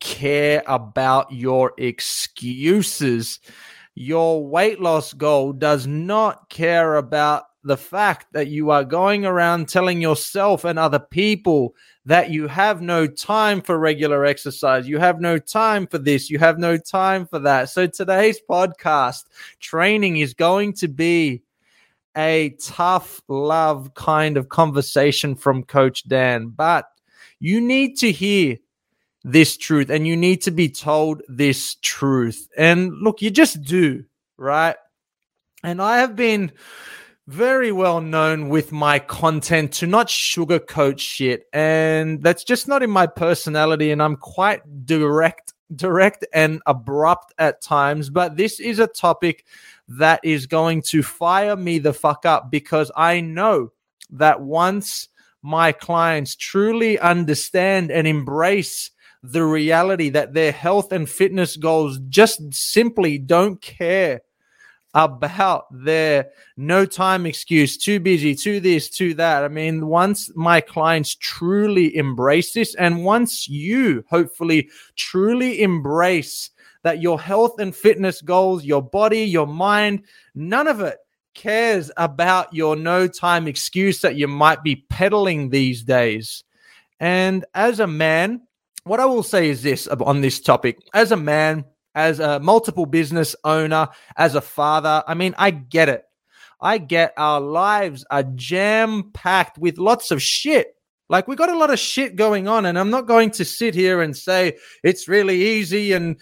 care about your excuses. Your weight loss goal does not care about the fact that you are going around telling yourself and other people that you have no time for regular exercise. You have no time for this. You have no time for that. So today's podcast training is going to be a tough love kind of conversation from Coach Dan, but you need to hear this truth and you need to be told this truth. And look, you just do, right? And I have been very well known with my content to not sugarcoat shit. And that's just not in my personality. And I'm quite direct, direct and abrupt at times. But this is a topic that is going to fire me the fuck up because I know that once my clients truly understand and embrace the reality that their health and fitness goals just simply don't care about their no time excuse, too busy, too this, too that. I mean, once my clients truly embrace this, and once you hopefully truly embrace that your health and fitness goals, your body, your mind, none of it cares about your no time excuse that you might be peddling these days. And as a man, what I will say is this on this topic as a man, as a multiple business owner, as a father, I mean, I get it. I get our lives are jam packed with lots of shit. Like we got a lot of shit going on, and I'm not going to sit here and say it's really easy and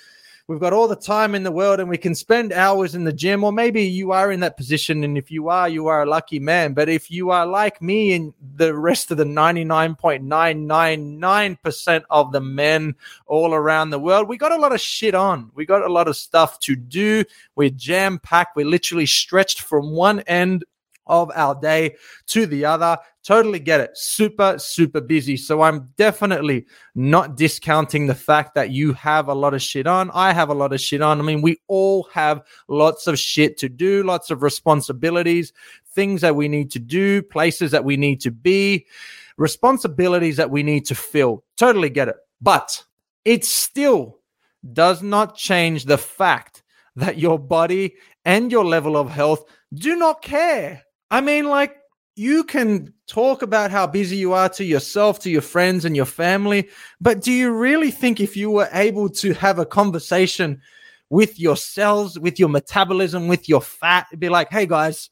we've got all the time in the world and we can spend hours in the gym or maybe you are in that position and if you are you are a lucky man. But if you are like me and the rest of the 99.999% of the men all around the world we got a lot of shit on. We got a lot of stuff to do. We're jam packed we're literally stretched from one end of our day to the other. Totally get it. Super, super busy. So I'm definitely not discounting the fact that you have a lot of shit on. I have a lot of shit on. I mean, we all have lots of shit to do, lots of responsibilities, things that we need to do, places that we need to be, responsibilities that we need to fill. Totally get it. But it still does not change the fact that your body and your level of health do not care I mean, like, you can talk about how busy you are to yourself, to your friends, and your family, but do you really think if you were able to have a conversation with your cells, with your metabolism, with your fat, be like, hey guys,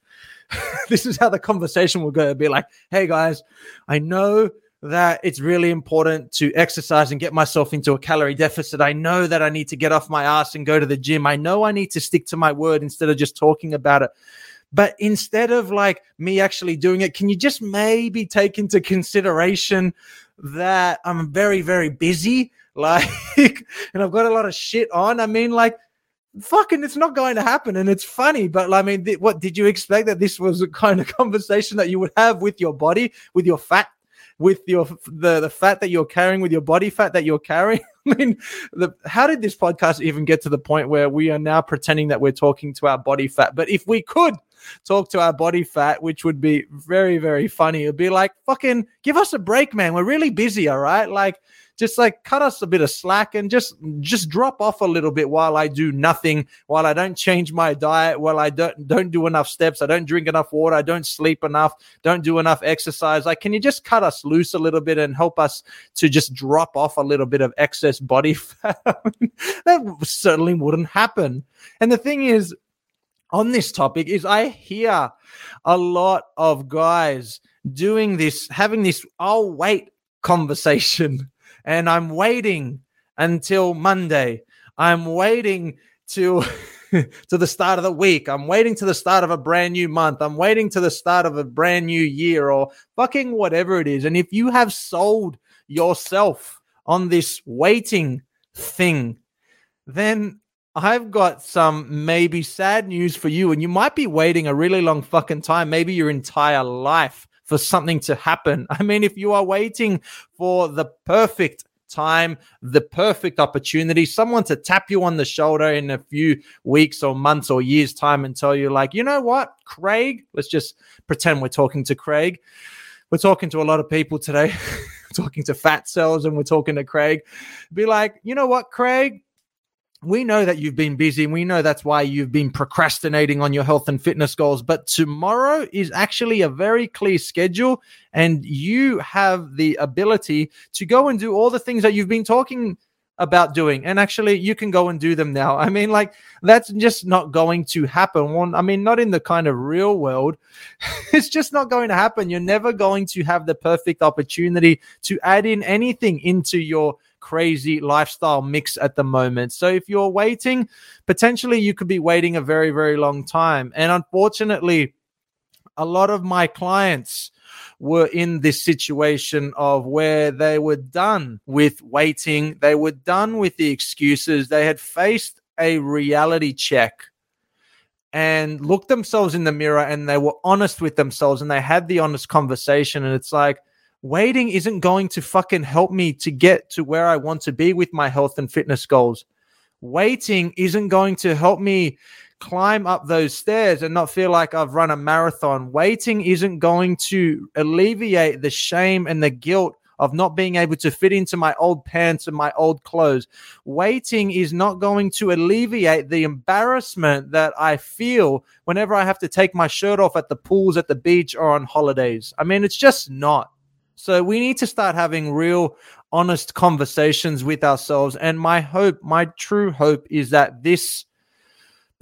this is how the conversation will go. It'd be like, hey guys, I know that it's really important to exercise and get myself into a calorie deficit. I know that I need to get off my ass and go to the gym. I know I need to stick to my word instead of just talking about it. But instead of like me actually doing it, can you just maybe take into consideration that I'm very, very busy? Like, and I've got a lot of shit on. I mean, like, fucking it's not going to happen and it's funny but i mean th- what did you expect that this was a kind of conversation that you would have with your body with your fat with your the, the fat that you're carrying with your body fat that you're carrying I mean, the, how did this podcast even get to the point where we are now pretending that we're talking to our body fat? But if we could talk to our body fat, which would be very, very funny, it'd be like, fucking give us a break, man. We're really busy, all right? Like, just like cut us a bit of slack and just just drop off a little bit while I do nothing, while I don't change my diet, while I don't don't do enough steps, I don't drink enough water, I don't sleep enough, don't do enough exercise. Like, can you just cut us loose a little bit and help us to just drop off a little bit of excess body fat? that certainly wouldn't happen. And the thing is, on this topic is I hear a lot of guys doing this, having this, I'll wait conversation and I'm waiting until Monday. I'm waiting to to the start of the week. I'm waiting to the start of a brand new month. I'm waiting to the start of a brand new year or fucking whatever it is. And if you have sold yourself on this waiting thing, then I've got some maybe sad news for you. And you might be waiting a really long fucking time, maybe your entire life for something to happen. I mean, if you are waiting for the perfect time, the perfect opportunity, someone to tap you on the shoulder in a few weeks or months or years' time and tell you, like, you know what, Craig, let's just pretend we're talking to Craig. We're talking to a lot of people today, talking to fat cells, and we're talking to Craig. Be like, you know what, Craig, we know that you've been busy and we know that's why you've been procrastinating on your health and fitness goals. But tomorrow is actually a very clear schedule, and you have the ability to go and do all the things that you've been talking about doing. And actually, you can go and do them now. I mean, like, that's just not going to happen. One, I mean, not in the kind of real world. it's just not going to happen. You're never going to have the perfect opportunity to add in anything into your crazy lifestyle mix at the moment. So if you're waiting, potentially you could be waiting a very, very long time. And unfortunately, a lot of my clients were in this situation of where they were done with waiting, they were done with the excuses, they had faced a reality check and looked themselves in the mirror and they were honest with themselves and they had the honest conversation. And it's like, waiting isn't going to fucking help me to get to where I want to be with my health and fitness goals. Waiting isn't going to help me climb up those stairs and not feel like I've run a marathon. Waiting isn't going to alleviate the shame and the guilt of not being able to fit into my old pants and my old clothes. Waiting is not going to alleviate the embarrassment that I feel whenever I have to take my shirt off at the pools, at the beach, or on holidays. I mean, it's just not. So we need to start having real honest conversations with ourselves. And my hope, my true hope is that this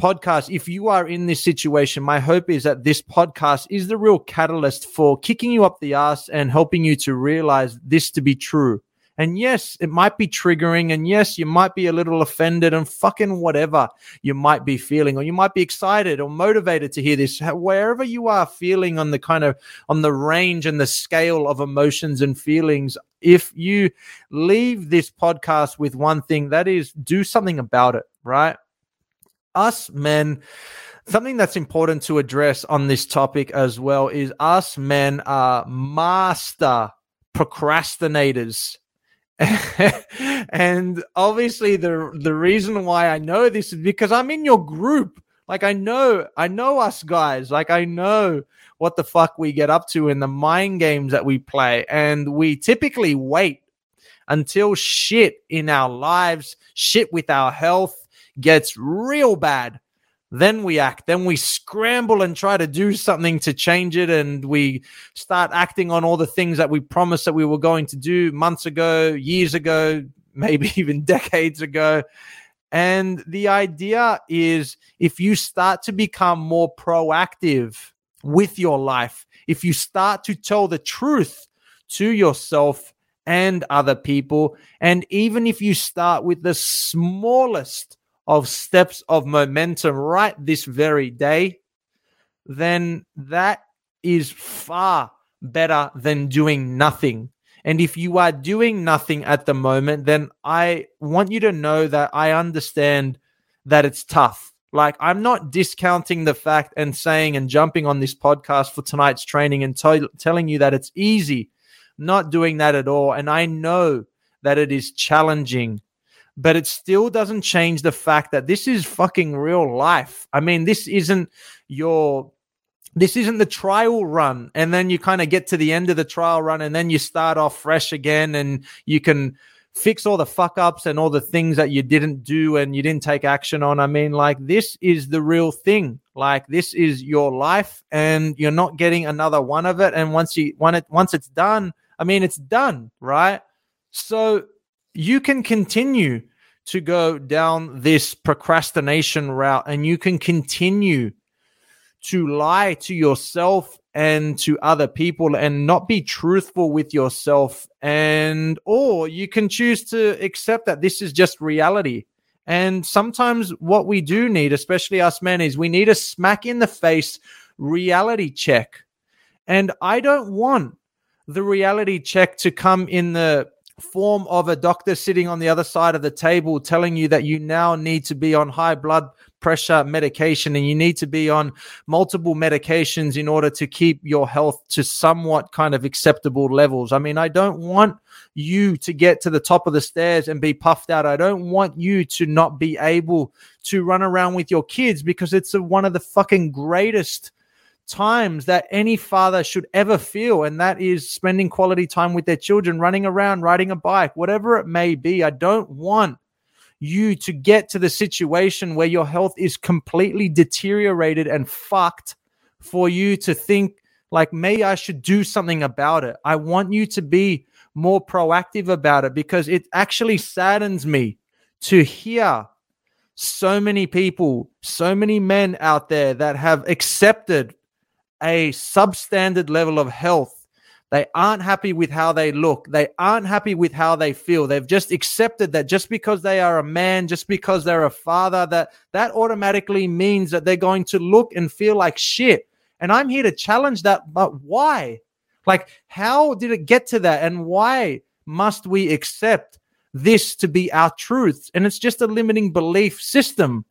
podcast, if you are in this situation, my hope is that this podcast is the real catalyst for kicking you up the ass and helping you to realize this to be true. And yes, it might be triggering. And yes, you might be a little offended and fucking whatever you might be feeling, or you might be excited or motivated to hear this. Wherever you are feeling on the kind of on the range and the scale of emotions and feelings, if you leave this podcast with one thing, that is do something about it, right? Us men something that's important to address on this topic as well is us men are master procrastinators and obviously the the reason why I know this is because I'm in your group. Like I know, I know us guys. Like I know what the fuck we get up to in the mind games that we play. And we typically wait until shit in our lives, shit with our health gets real bad then we act. Then we scramble and try to do something to change it and we start acting on all the things that we promised that we were going to do months ago years ago maybe even decades ago. And the idea is if you start to become more proactive with your life if you start to tell the truth to yourself and other people and even if you start with the smallest of steps of momentum right this very day, then that is far better than doing nothing. And if you are doing nothing at the moment, then I want you to know that I understand that it's tough. Like, I'm not discounting the fact and saying and jumping on this podcast for tonight's training and telling you that it's easy. not doing that at all. And I know that it is challenging but it still doesn't change the fact that this is fucking real life. I mean, this isn't your this isn't the trial run and then you kind of get to the end of the trial run and then you start off fresh again and you can fix all the fuck ups and all the things that you didn't do and you didn't take action on. I mean, like this is the real thing. Like this is your life and you're not getting another one of it. And once you when it once it's done, I mean it's done, right? So you can continue to go down this procrastination route and you can continue to lie to yourself and to other people and not be truthful with yourself and or you can choose to accept that this is just reality. And sometimes what we do need especially us men is we need a smack in the face reality check. And i don't want the reality check to come in the form of a doctor sitting on the other side of the table telling you that you now need to be on high blood pressure medication and you need to be on multiple medications in order to keep your health to somewhat kind of acceptable levels. I mean, I don't want you to get to the top of the stairs and be puffed out. I don't want you to not be able to run around with your kids because it's a, one of the fucking greatest times that any father should ever feel, and that is spending quality time with their children, running around, riding a bike, whatever it may be. I don't want you to get to the situation where your health is completely deteriorated and fucked for you to think like maybe I should do something about it. I want you to be more proactive about it because it actually saddens me to hear so many people, so many men out there that have accepted a substandard level of health. They aren't happy with how they look. They aren't happy with how they feel. They've just accepted that just because they are a man, just because they're a father, that that automatically means that they're going to look and feel like shit. And I'm here to challenge that. But why? Like, how did it get to that? And why must we accept this to be our truth? And it's just a limiting belief system.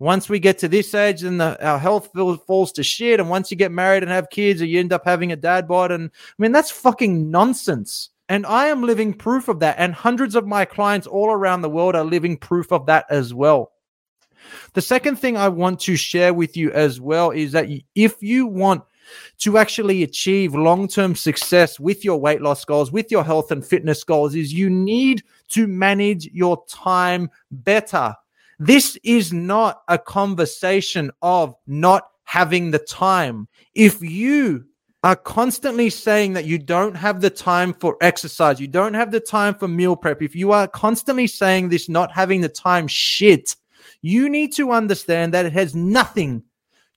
Once we get to this age, then the, our health falls to shit. And once you get married and have kids, or you end up having a dad bod. And I mean, that's fucking nonsense. And I am living proof of that. And hundreds of my clients all around the world are living proof of that as well. The second thing I want to share with you as well is that if you want to actually achieve long term success with your weight loss goals, with your health and fitness goals, is you need to manage your time better. This is not a conversation of not having the time. If you are constantly saying that you don't have the time for exercise, you don't have the time for meal prep, if you are constantly saying this, not having the time, shit, you need to understand that it has nothing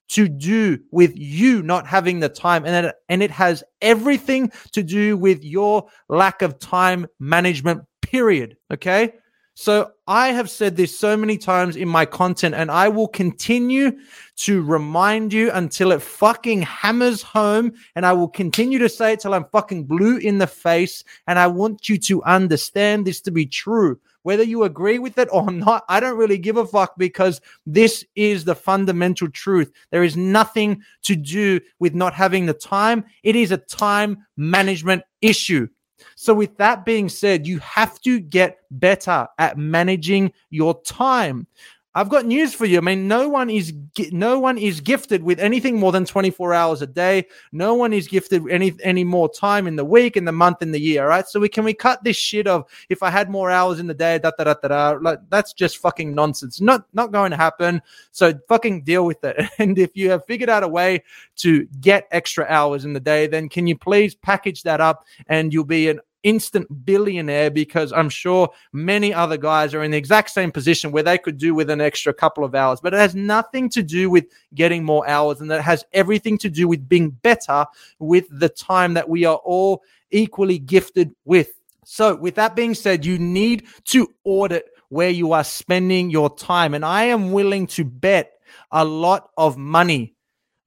to do with you not having the time and it, and it has everything to do with your lack of time management period okay so I have said this so many times in my content, and I will continue to remind you until it fucking hammers home. And I will continue to say it till I'm fucking blue in the face. And I want you to understand this to be true. Whether you agree with it or not, I don't really give a fuck because this is the fundamental truth. There is nothing to do with not having the time. It is a time management issue. So, with that being said, you have to get better at managing your time. I've got news for you. I mean, no one is no one is gifted with anything more than 24 hours a day. No one is gifted any any more time in the week, in the month, in the year. Right? So we can we cut this shit of if I had more hours in the day, da da da da da. Like that's just fucking nonsense. Not not going to happen. So fucking deal with it. And if you have figured out a way to get extra hours in the day, then can you please package that up and you'll be an instant billionaire because I'm sure many other guys are in the exact same position where they could do with an extra couple of hours. But it has nothing to do with getting more hours, and that has everything to do with being better with the time that we are all equally gifted with. So, with that being said, you need to audit where you are spending your time. And I am willing to bet a lot of money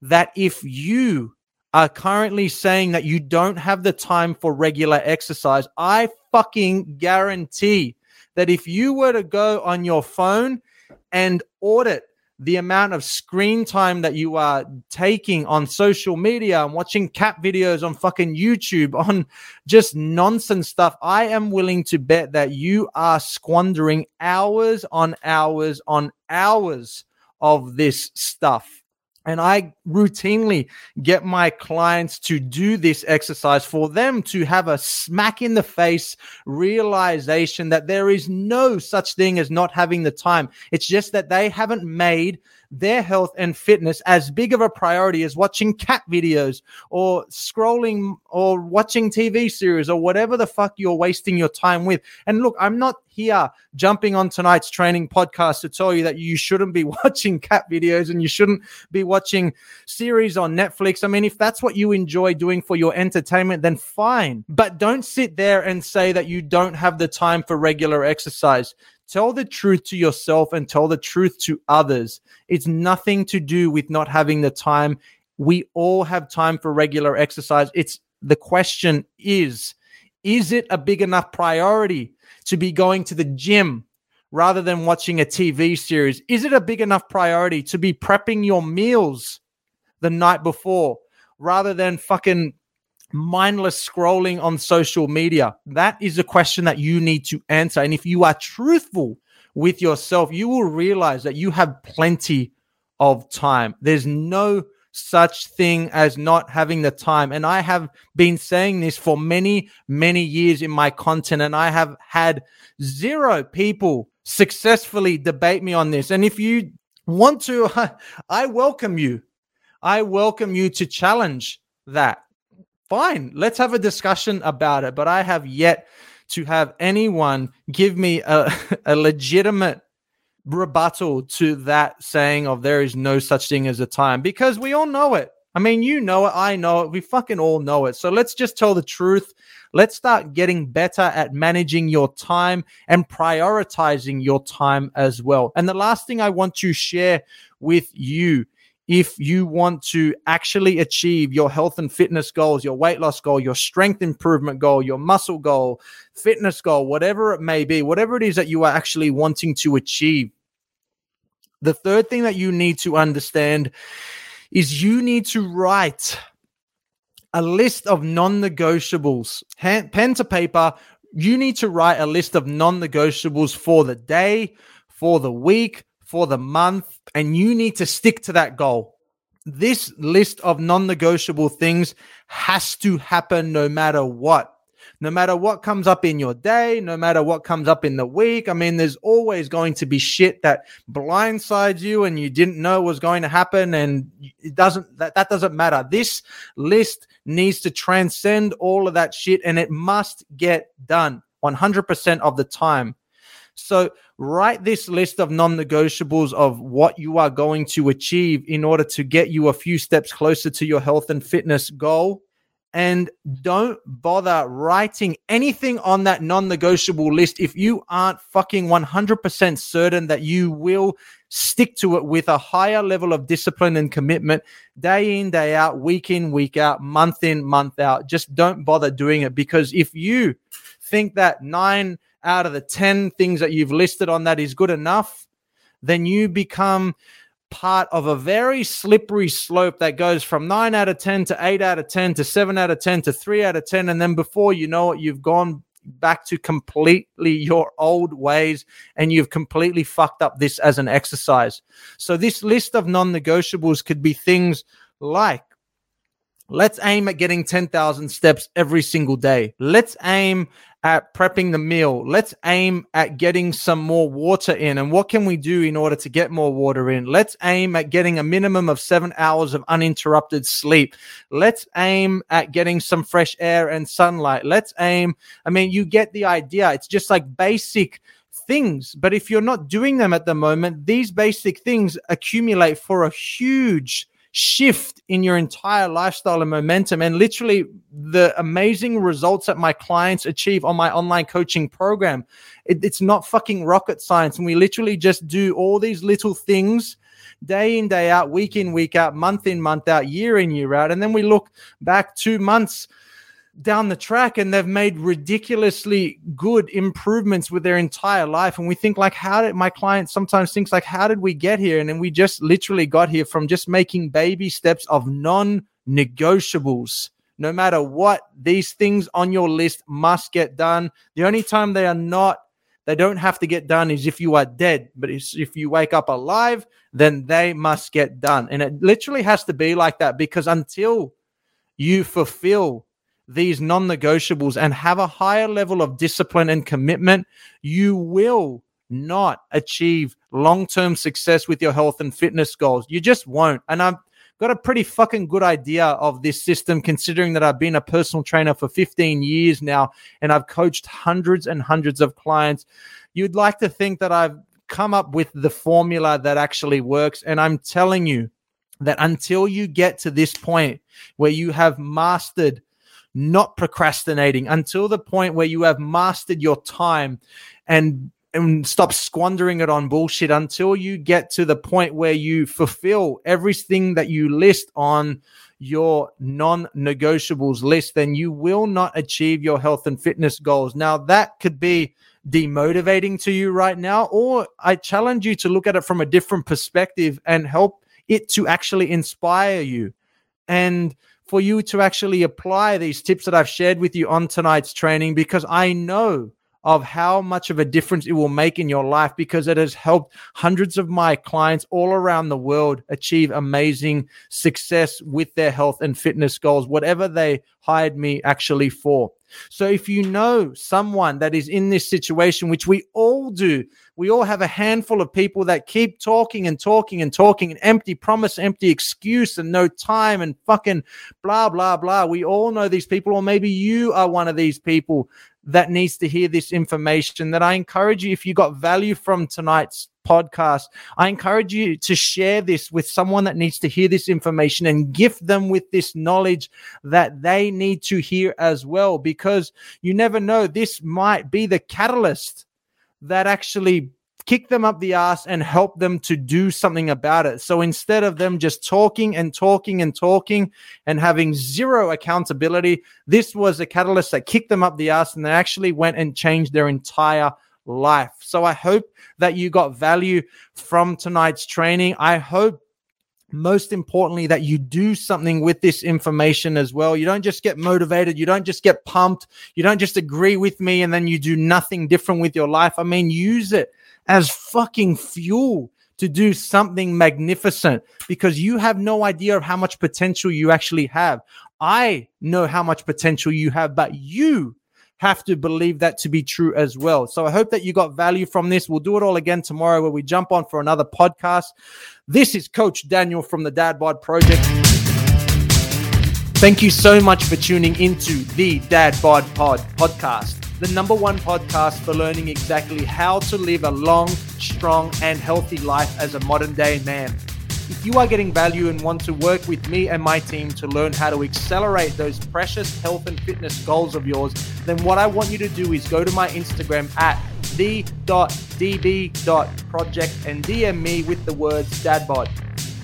that if you are currently saying that you don't have the time for regular exercise, I fucking guarantee that if you were to go on your phone and audit the amount of screen time that you are taking on social media and watching cat videos on fucking YouTube on just nonsense stuff, I am willing to bet that you are squandering hours on hours on hours of this stuff. And I routinely get my clients to do this exercise for them to have a smack in the face realization that there is no such thing as not having the time. It's just that they haven't made their health and fitness as big of a priority as watching cat videos or scrolling or watching TV series or whatever the fuck you're wasting your time with. And look, I'm not here jumping on tonight's training podcast to tell you that you shouldn't be watching cat videos and you shouldn't be watching series on Netflix. I mean, if that's what you enjoy doing for your entertainment, then fine. But don't sit there and say that you don't have the time for regular exercise. Tell the truth to yourself and tell the truth to others. It's nothing to do with not having the time. We all have time for regular exercise. It's the question is, Is it a big enough priority to be going to the gym rather than watching a TV series? Is it a big enough priority to be prepping your meals the night before rather than fucking mindless scrolling on social media? That is a question that you need to answer. And if you are truthful with yourself, you will realize that you have plenty of time. There's no such thing as not having the time. And I have been saying this for many, many years in my content, and I have had zero people successfully debate me on this. And if you want to, I welcome you. I welcome you to challenge that. Fine, let's have a discussion about it. But I have yet to have anyone give me a, a legitimate rebuttal to that saying of there is no such thing as a time because we all know it. I mean, you know it, I know it, we fucking all know it. So let's just tell the truth. Let's start getting better at managing your time and prioritizing your time as well. And the last thing I want to share with you if you want to actually achieve your health and fitness goals, your weight loss goal, your strength improvement goal, your muscle goal, fitness goal, whatever it may be, whatever it is that you are actually wanting to achieve. The third thing that you need to understand is you need to write a list of non negotiables, pen to paper. You need to write a list of non negotiables for the day, for the week, for the month, and you need to stick to that goal. This list of non negotiable things has to happen no matter what. No matter what comes up in your day, no matter what comes up in the week. I mean, there's always going to be shit that blindsides you and you didn't know was going to happen. And it doesn't, that, that doesn't matter. This list needs to transcend all of that shit and it must get done 100% of the time. So write this list of non negotiables of what you are going to achieve in order to get you a few steps closer to your health and fitness goal. And don't bother writing anything on that non negotiable list if you aren't fucking 100% certain that you will stick to it with a higher level of discipline and commitment day in, day out, week in, week out, month in, month out. Just don't bother doing it because if you think that nine out of the 10 things that you've listed on that is good enough, then you become part of a very slippery slope that goes from 9 out of 10 to 8 out of 10 to 7 out of 10 to 3 out of 10 and then before you know it you've gone back to completely your old ways and you've completely fucked up this as an exercise. So this list of non-negotiables could be things like Let's aim at getting 10,000 steps every single day. Let's aim at prepping the meal. Let's aim at getting some more water in. And what can we do in order to get more water in? Let's aim at getting a minimum of seven hours of uninterrupted sleep. Let's aim at getting some fresh air and sunlight. Let's aim. I mean, you get the idea. It's just like basic things. But if you're not doing them at the moment, these basic things accumulate for a huge shift in your entire lifestyle and momentum. And literally, the amazing results that my clients achieve on my online coaching program, it, it's not fucking rocket science. And we literally just do all these little things day in, day out, week in, week out, month in, month out, year in, year out. And then we look back two months down the track and they've made ridiculously good improvements with their entire life. And we think like how did my client sometimes thinks like how did we get here? And then we just literally got here from just making baby steps of non-negotiables. No matter what these things on your list must get done. The only time they are not they don't have to get done is if you are dead. But if you wake up alive then they must get done. And it literally has to be like that because until you fulfill these non negotiables and have a higher level of discipline and commitment, you will not achieve long term success with your health and fitness goals. You just won't. And I've got a pretty fucking good idea of this system considering that I've been a personal trainer for 15 years now and I've coached hundreds and hundreds of clients. You'd like to think that I've come up with the formula that actually works. And I'm telling you that until you get to this point where you have mastered not procrastinating until the point where you have mastered your time and and stop squandering it on bullshit until you get to the point where you fulfill everything that you list on your non negotiables list, then you will not achieve your health and fitness goals. Now, that could be demotivating to you right now, or I challenge you to look at it from a different perspective and help it to actually inspire you. And for you to actually apply these tips that I've shared with you on tonight's training because I know of how much of a difference it will make in your life because it has helped hundreds of my clients all around the world achieve amazing success with their health and fitness goals, whatever they hired me actually for. So if you know someone that is in this situation, which we all do, we all have a handful of people that keep talking and talking and talking, and empty promise, empty excuse, and no time and fucking blah, blah, blah. We all know these people, or maybe you are one of these people that needs to hear this information. That I encourage you, if you got value from tonight's podcast, I encourage you to share this with someone that needs to hear this information and gift them with this knowledge that they need to hear as well, because you never know, this might be the catalyst that actually kick them up the ass and help them to do something about it. So instead of them just talking and talking and talking and having zero accountability, this was a catalyst that kicked them up the ass and they actually went and changed their entire life. So I hope that you got value from tonight's training. I hope most importantly that you do something with this information as well. You don't just get motivated. You don't just get pumped. You don't just agree with me and then you do nothing different with your life. I mean use it as fucking fuel to do something magnificent because you have no idea of how much potential you actually have. I know how much potential you have but you have to believe that to be true as well. So I hope that you got value from this. We'll do it all again tomorrow where we jump on for another podcast. This is Coach Daniel from the Dad Bod Project. Thank you so much for tuning into the Dad Bod Pod podcast, the number one podcast for learning exactly how to live a long, strong, and healthy life as a modern day man. If you are getting value and want to work with me and my team to learn how to accelerate those precious health and fitness goals of yours, then what I want you to do is go to my Instagram at the.db.project and DM me with the words dadbod.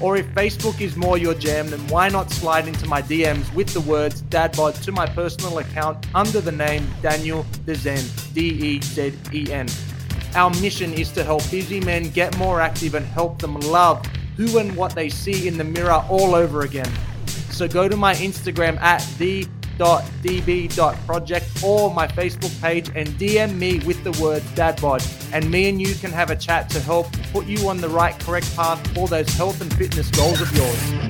Or if Facebook is more your jam, then why not slide into my DMs with the words dadbod to my personal account under the name Daniel Dezen, D E Z E N. Our mission is to help busy men get more active and help them love who and what they see in the mirror all over again. So go to my Instagram at the.db.project or my Facebook page and DM me with the word dadbod. And me and you can have a chat to help put you on the right, correct path for those health and fitness goals of yours.